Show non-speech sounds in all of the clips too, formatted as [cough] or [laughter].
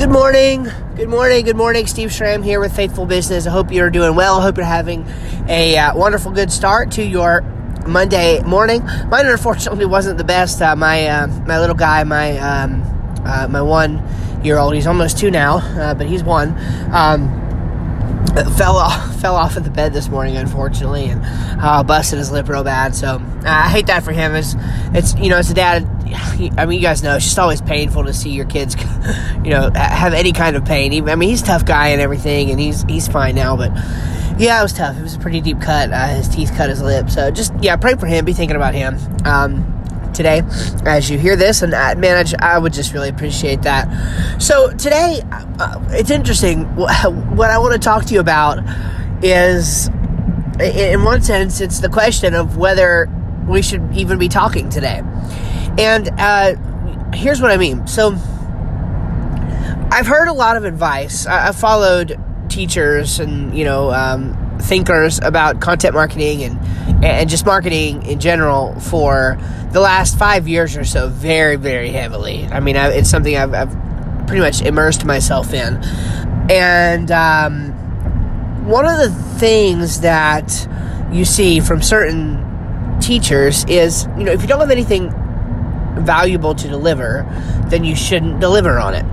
Good morning. Good morning. Good morning. Steve Schramm here with Faithful Business. I hope you're doing well. I hope you're having a uh, wonderful, good start to your Monday morning. Mine unfortunately wasn't the best. Uh, my uh, my little guy, my um, uh, my one year old, he's almost two now, uh, but he's one. Um, fell off [laughs] fell off of the bed this morning, unfortunately, and uh, busted his lip real bad. So I hate that for him. It's it's you know as a dad, [laughs] I mean you guys know it's just always painful to see your kids, [laughs] you know, have any kind of pain. I mean he's a tough guy and everything, and he's he's fine now, but. Yeah, it was tough. It was a pretty deep cut. Uh, his teeth cut his lip. So just, yeah, pray for him. Be thinking about him. Um, today as you hear this and uh, man I, would just really appreciate that so today uh, it's interesting what i want to talk to you about is in one sense it's the question of whether we should even be talking today and uh, here's what i mean. So i've heard a lot of advice. I, have followed teachers and you know um, thinkers about content marketing and and just marketing in general for the last five years or so very very heavily. I mean I, it's something I've, I've, pretty much immersed myself in. And um, one of the things that you see from certain teachers is you know if you don't have anything valuable to deliver then you shouldn't deliver on it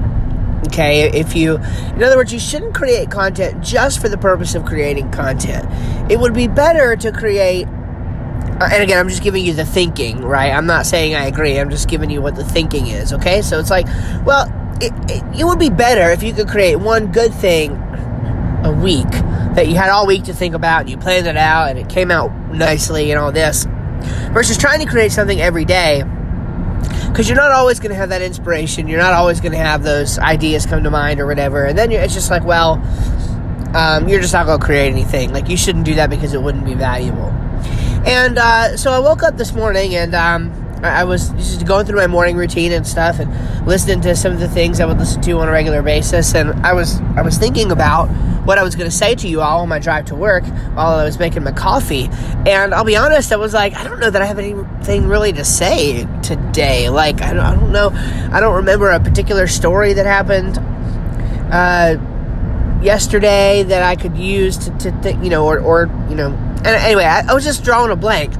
Okay, if you, in other words, you shouldn't create content just for the purpose of creating content. It would be better to create, uh, and again, I'm just giving you the thinking, right? I'm not saying I agree, I'm just giving you what the thinking is, okay? So it's like, well, it, it, it would be better if you could create one good thing a week that you had all week to think about and you planned it out and it came out nicely and all this versus trying to create something every day because you're not always going to have that inspiration. You're not always going to have those ideas come to mind or whatever. And then it's just like, well, um, you're just not going to create anything. Like, you shouldn't do that because it wouldn't be valuable. And uh, so I woke up this morning and um, I was just going through my morning routine and stuff and listening to some of the things I would listen to on a regular basis. And I was I was thinking about what I was going to say to you all on my drive to work while I was making my coffee. And I'll be honest, I was like, I don't know that I have anything really to say today. Like I don't, I don't know, I don't remember a particular story that happened. Uh, yesterday that I could use to, to think, you know, or, or you know, and anyway, I, I was just drawing a blank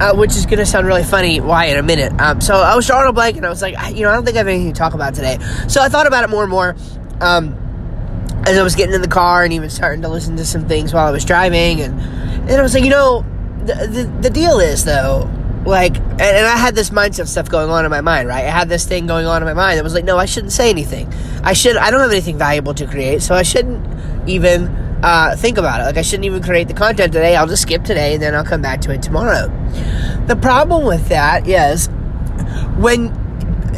uh, which is going to sound really funny. Why in a minute? Um, so I was drawing a blank, and I was like, you know, I don't think I have anything to talk about today. So I thought about it more and more um, as I was getting in the car, and even starting to listen to some things while I was driving, and and I was like, you know, the the, the deal is though. Like, and, and I had this mindset stuff going on in my mind, right? I had this thing going on in my mind that was like, no, I shouldn't say anything. I should, I don't have anything valuable to create, so I shouldn't even uh, think about it. Like, I shouldn't even create the content today. I'll just skip today and then I'll come back to it tomorrow. The problem with that is when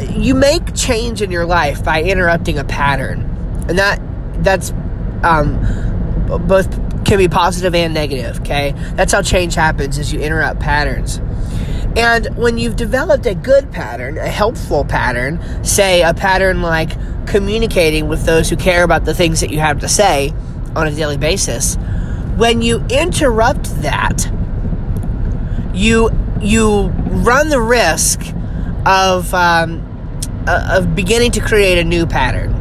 you make change in your life by interrupting a pattern, and that that's um, both can be positive and negative. Okay, that's how change happens: is you interrupt patterns. And when you've developed a good pattern, a helpful pattern, say a pattern like communicating with those who care about the things that you have to say, on a daily basis, when you interrupt that, you you run the risk of um, uh, of beginning to create a new pattern.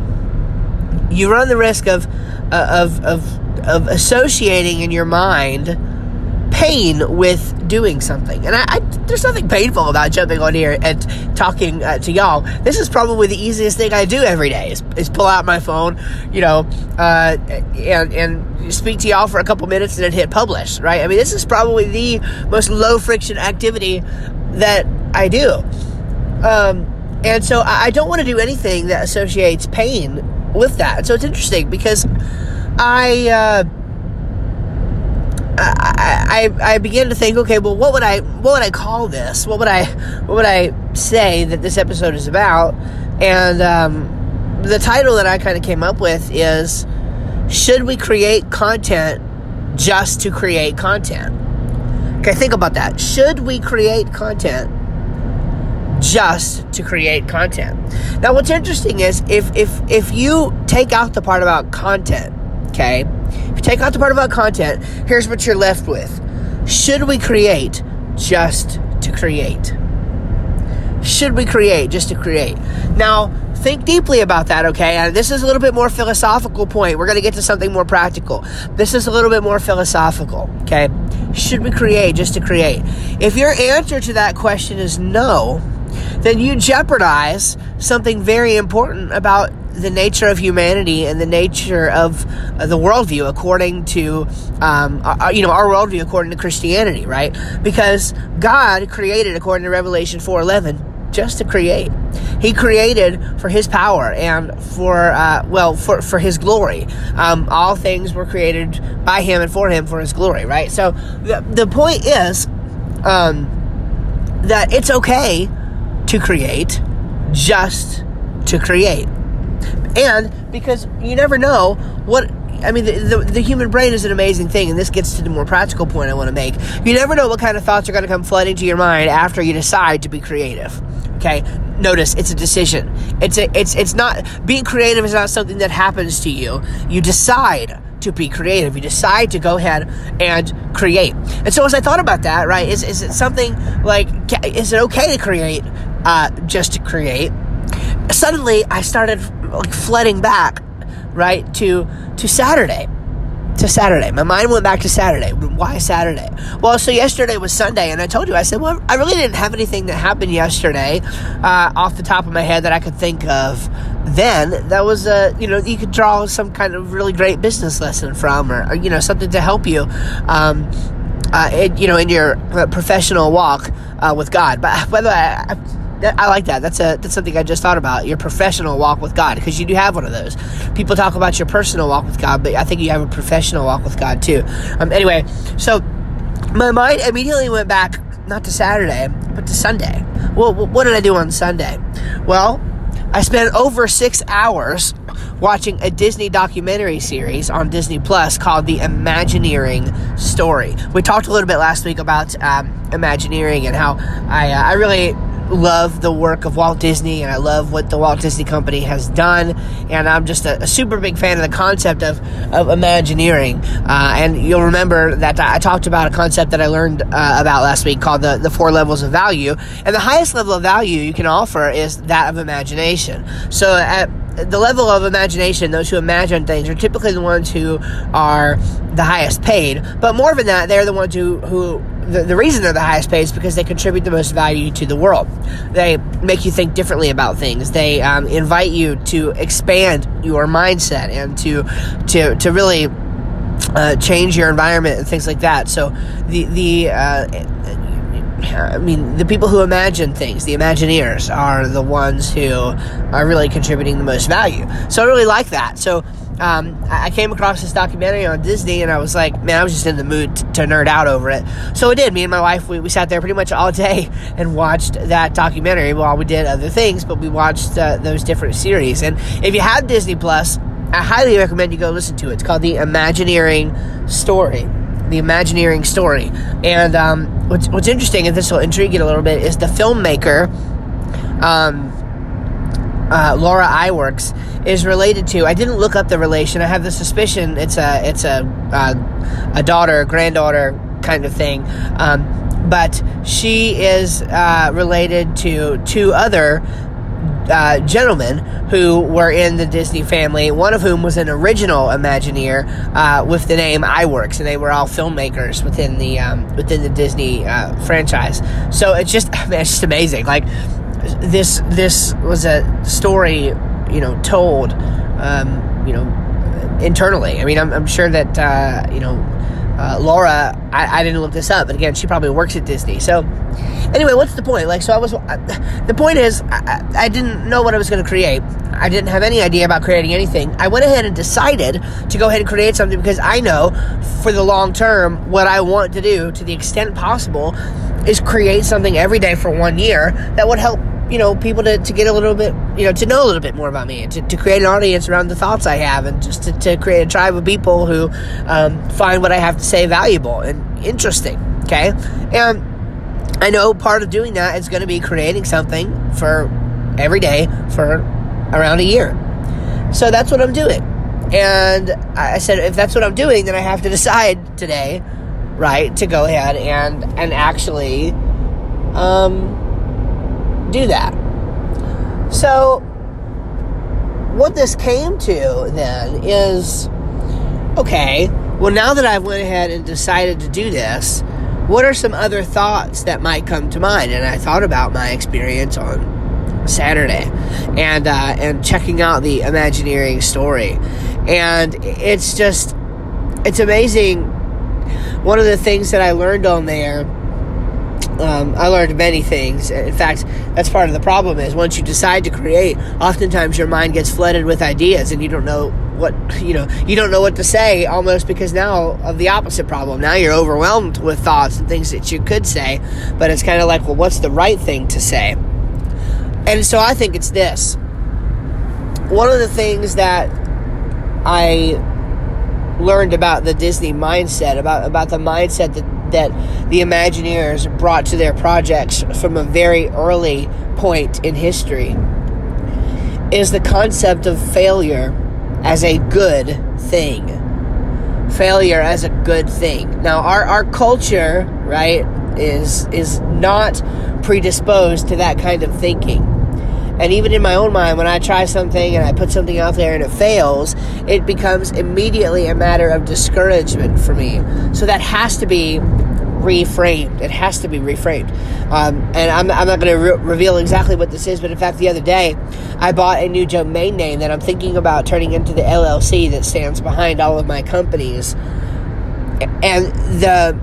You run the risk of uh, of of of associating in your mind pain with doing something. And I, I, there's nothing painful about jumping on here and talking uh, to y'all. This is probably the easiest thing I do every day is, is pull out my phone, you know, uh, and, and speak to y'all for a couple minutes and then hit publish, right? I mean, this is probably the most low friction activity that I do. Um, and so I, I don't want to do anything that associates pain with that. So it's interesting because I, uh, I, I, I began to think, okay, well, what would I what would I call this? What would I what would I say that this episode is about? And um, the title that I kind of came up with is "Should we create content just to create content?" Okay, think about that. Should we create content just to create content? Now, what's interesting is if if if you take out the part about content, okay if you take out the part about content, here's what you're left with. Should we create just to create? Should we create just to create? Now, think deeply about that, okay? And this is a little bit more philosophical point. We're going to get to something more practical. This is a little bit more philosophical, okay? Should we create just to create? If your answer to that question is no, then you jeopardize something very important about the nature of humanity and the nature of uh, the worldview according to um, uh, you know our worldview according to Christianity, right? Because God created according to Revelation four eleven just to create. He created for His power and for uh, well for for His glory. Um, all things were created by Him and for Him for His glory, right? So the the point is um, that it's okay to create just to create. And because you never know what I mean, the, the, the, human brain is an amazing thing, and this gets to the more practical point I want to make. You never know what kind of thoughts are going to come flooding to your mind after you decide to be creative. Okay, notice it's a decision. It's a, it's it's not being creative is not something that happens to you. You decide to be creative. You decide to go ahead and create. And so, as I thought about that, right, is is it something like is it okay to create uh, just to create? Suddenly, I started like flooding back, right to to Saturday to Saturday. My mind went back to Saturday. Why Saturday? Well, so yesterday was Sunday, and I told you, I said, well, I really didn't have anything that happened yesterday uh, off the top of my head that I could think of then. That was, a, you know, you could draw some kind of really great business lesson from, or, or you know, something to help you. Um, uh, it, you know, in your uh, professional walk uh, with God. But by the way, I, I like that. That's a that's something I just thought about. Your professional walk with God, because you do have one of those. People talk about your personal walk with God, but I think you have a professional walk with God too. Um, anyway, so my mind immediately went back not to Saturday, but to Sunday. Well, what did I do on Sunday? Well, I spent over six hours watching a Disney documentary series on Disney Plus called The Imagineering Story. We talked a little bit last week about um, Imagineering and how I, uh, I really love the work of Walt Disney and I love what the Walt Disney Company has done. And I'm just a, a super big fan of the concept of, of Imagineering. Uh, and you'll remember that I talked about a concept that I learned uh, about last week called the, the four levels of value. And the highest level of value you can offer is that of imagination. So at the level of imagination, those who imagine things are typically the ones who are the highest paid. But more than that, they're the ones who, who the, the reason they're the highest paid is because they contribute the most value to the world. They make you think differently about things. They um, invite you to expand your mindset and to to to really uh, change your environment and things like that. So the the uh, I mean, the people who imagine things, the Imagineers, are the ones who are really contributing the most value. So I really like that. So um, I came across this documentary on Disney and I was like, man, I was just in the mood to, nerd out over it. So we did. Me and my wife, we, we sat there pretty much all day [laughs] and watched that documentary while we did other things, but we watched uh, those different series. And if you have Disney Plus, I highly recommend you go listen to it. It's called The Imagineering Story. The Imagineering Story. And um, what's, what's interesting, and this will intrigue you a little bit, is the filmmaker. Um, uh, Laura Iwerks is related to. I didn't look up the relation. I have the suspicion it's a it's a uh, a daughter, granddaughter kind of thing. Um, but she is uh, related to two other uh, gentlemen who were in the Disney family, one of whom was an original Imagineer uh, with the name Iwerks, and they were all filmmakers within the um, within the Disney uh, franchise. So it's just [laughs] man, it's just amazing. Like this this was a story, you know, told, um, you know, internally. I mean, I'm, I'm sure that uh, you know, uh, Laura. I, I, didn't look this up, but again, she probably works at Disney. So, anyway, what's the point? Like, so I was. the point is, I, I didn't know what I was going to create. I didn't have any idea about creating anything. I went ahead and decided to go ahead and create something because I know, for the long term, what I want to do to the extent possible is create something every day for one year that would help you know people to, to get a little bit you know to know a little bit more about me and to, to create an audience around the thoughts i have and just to, to create a tribe of people who um, find what i have to say valuable and interesting okay? And i know part of doing that is going to be creating something for every day for around a year. So that's what i'm doing. And i said if that's what i'm doing then i have to decide today right to go ahead and and actually um do that. So what this came to then is okay, well, now that I've went ahead and decided to do this, what are some other thoughts that might come to mind? And I thought about my experience on Saturday and uh, and checking out the Imagineering story, and it's just it's amazing. One of the things that I learned on there um, I learned many things. In fact, that's part of the problem is once you decide to create, oftentimes your mind gets flooded with ideas and you don't know what, [laughs] you know, you don't know what to say almost because now of the opposite problem. Now you're overwhelmed with thoughts and things that you could say, but it's kind of like, well, what's the right thing to say? And so I think it's this. One of the things that I learned about the Disney mindset, about about the mindset that that the Imagineers brought to their projects from a very early point in history is the concept of failure as a good thing. Failure as a good thing. Now, our, our culture, right, is is not predisposed to that kind of thinking. And even in my own mind, when I try something and I put something out there and it fails, it becomes immediately a matter of discouragement for me. So that has to be reframed. It has to be reframed. Um, and I'm, I'm not going to re- reveal exactly what this is, but in fact, the other day, I bought a new domain name that I'm thinking about turning into the LLC that stands behind all of my companies. And the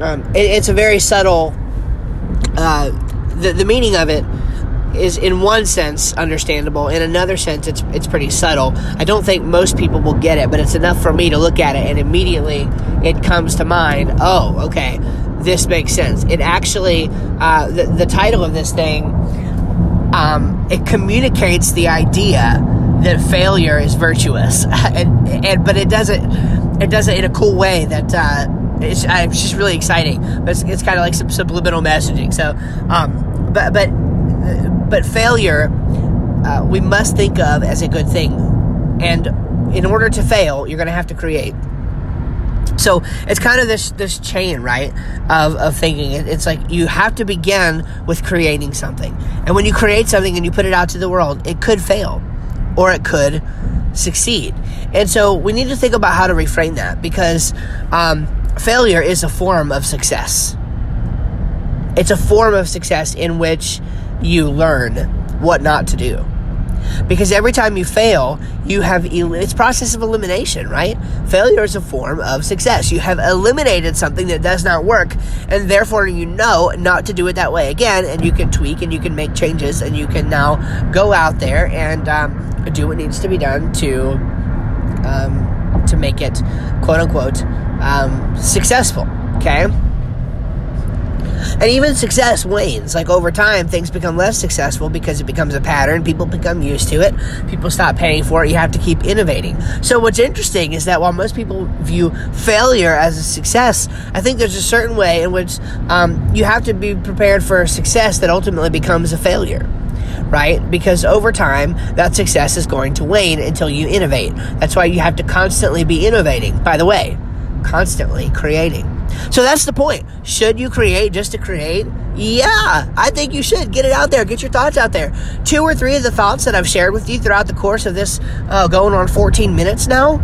um, it, it's a very subtle. Uh, the the meaning of it is in one sense understandable. In another sense, it's it's pretty subtle. I don't think most people will get it, but it's enough for me to look at it and immediately it comes to mind. Oh, okay, this makes sense. It actually uh, the the title of this thing um, it communicates the idea that failure is virtuous, [laughs] and, and but it doesn't it does it in a cool way that. Uh, it's, it's just really exciting, but it's, it's kind of like some subliminal messaging. So, um, but but but failure, uh, we must think of as a good thing. And in order to fail, you're going to have to create. So it's kind of this this chain, right, of, of thinking. It's like you have to begin with creating something. And when you create something and you put it out to the world, it could fail or it could succeed. And so we need to think about how to reframe that because um, failure is a form of success. It's a form of success in which you learn what not to do. Because every time you fail, you have it's process of elimination, right? Failure is a form of success. You have eliminated something that does not work, and therefore you know not to do it that way again. And you can tweak and you can make changes, and you can now go out there and um, do what needs to be done to um, to make it quote unquote um, successful. Okay. And even success wanes. Like over time, things become less successful because it becomes a pattern. People become used to it. People stop paying for it. You have to keep innovating. So, what's interesting is that while most people view failure as a success, I think there's a certain way in which um, you have to be prepared for a success that ultimately becomes a failure right? Because over time, that success is going to wane until you innovate. That's why you have to constantly be innovating. By the way, constantly creating. So that's the point. Should you create just to create? Yeah, I think you should. Get it out there. Get your thoughts out there. Two or three of the thoughts that I've shared with you throughout the course of this uh, going on 14 minutes now,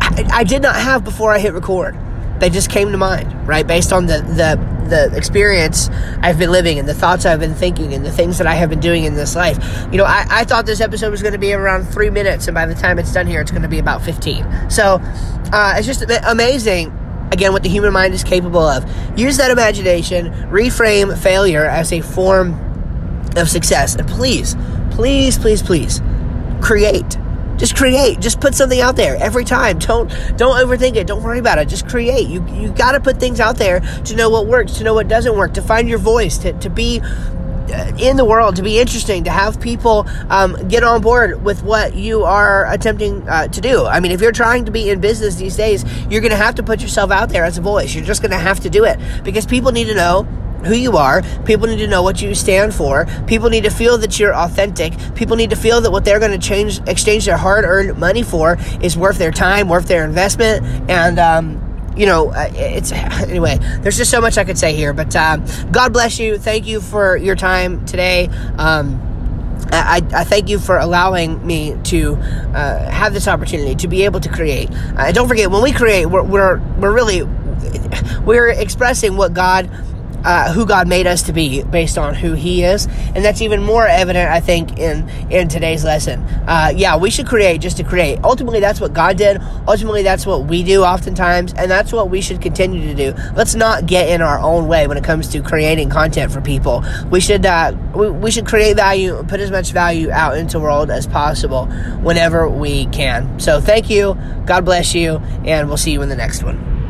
I, I did not have before I hit record. They just came to mind, right? Based on the, the the experience I've been living and the thoughts I've been thinking and the things that I have been doing in this life. You know, I, I thought this episode was going to be around three minutes, and by the time it's done here, it's going to be about 15. So uh, it's just amazing again what the human mind is capable of. Use that imagination, reframe failure as a form of success. And please, please, please, please create. Just create. Just put something out there every time. Don't don't overthink it. Don't worry about it. Just create. You you got to put things out there to know what works, to know what doesn't work, to find your voice, to, to be in the world to be interesting to have people um, get on board with what you are attempting uh, to do i mean if you're trying to be in business these days you're going to have to put yourself out there as a voice you're just going to have to do it because people need to know who you are. People need to know what you stand for. People need to feel that you're authentic. People need to feel that what they're going to change, exchange their hard-earned money for is worth their time, worth their investment, and um, you know, uh, it's [laughs] anyway. There's just so much I could say here, but uh, God bless you. Thank you for your time today. Um, I, I, thank you for allowing me to uh, have this opportunity to be able to create. Uh, don't forget, when we create, we're, we're, we're really we're expressing what God uh, who God made us to be based on who He is, and that's even more evident, I think, in in today's lesson. Uh, yeah, we should create just to create. Ultimately, that's what God did. Ultimately, that's what we do oftentimes, and that's what we should continue to do. Let's not get in our own way when it comes to creating content for people. We should uh, we, we should create value, put as much value out into the world as possible whenever we can. So, thank you. God bless you, and we'll see you in the next one.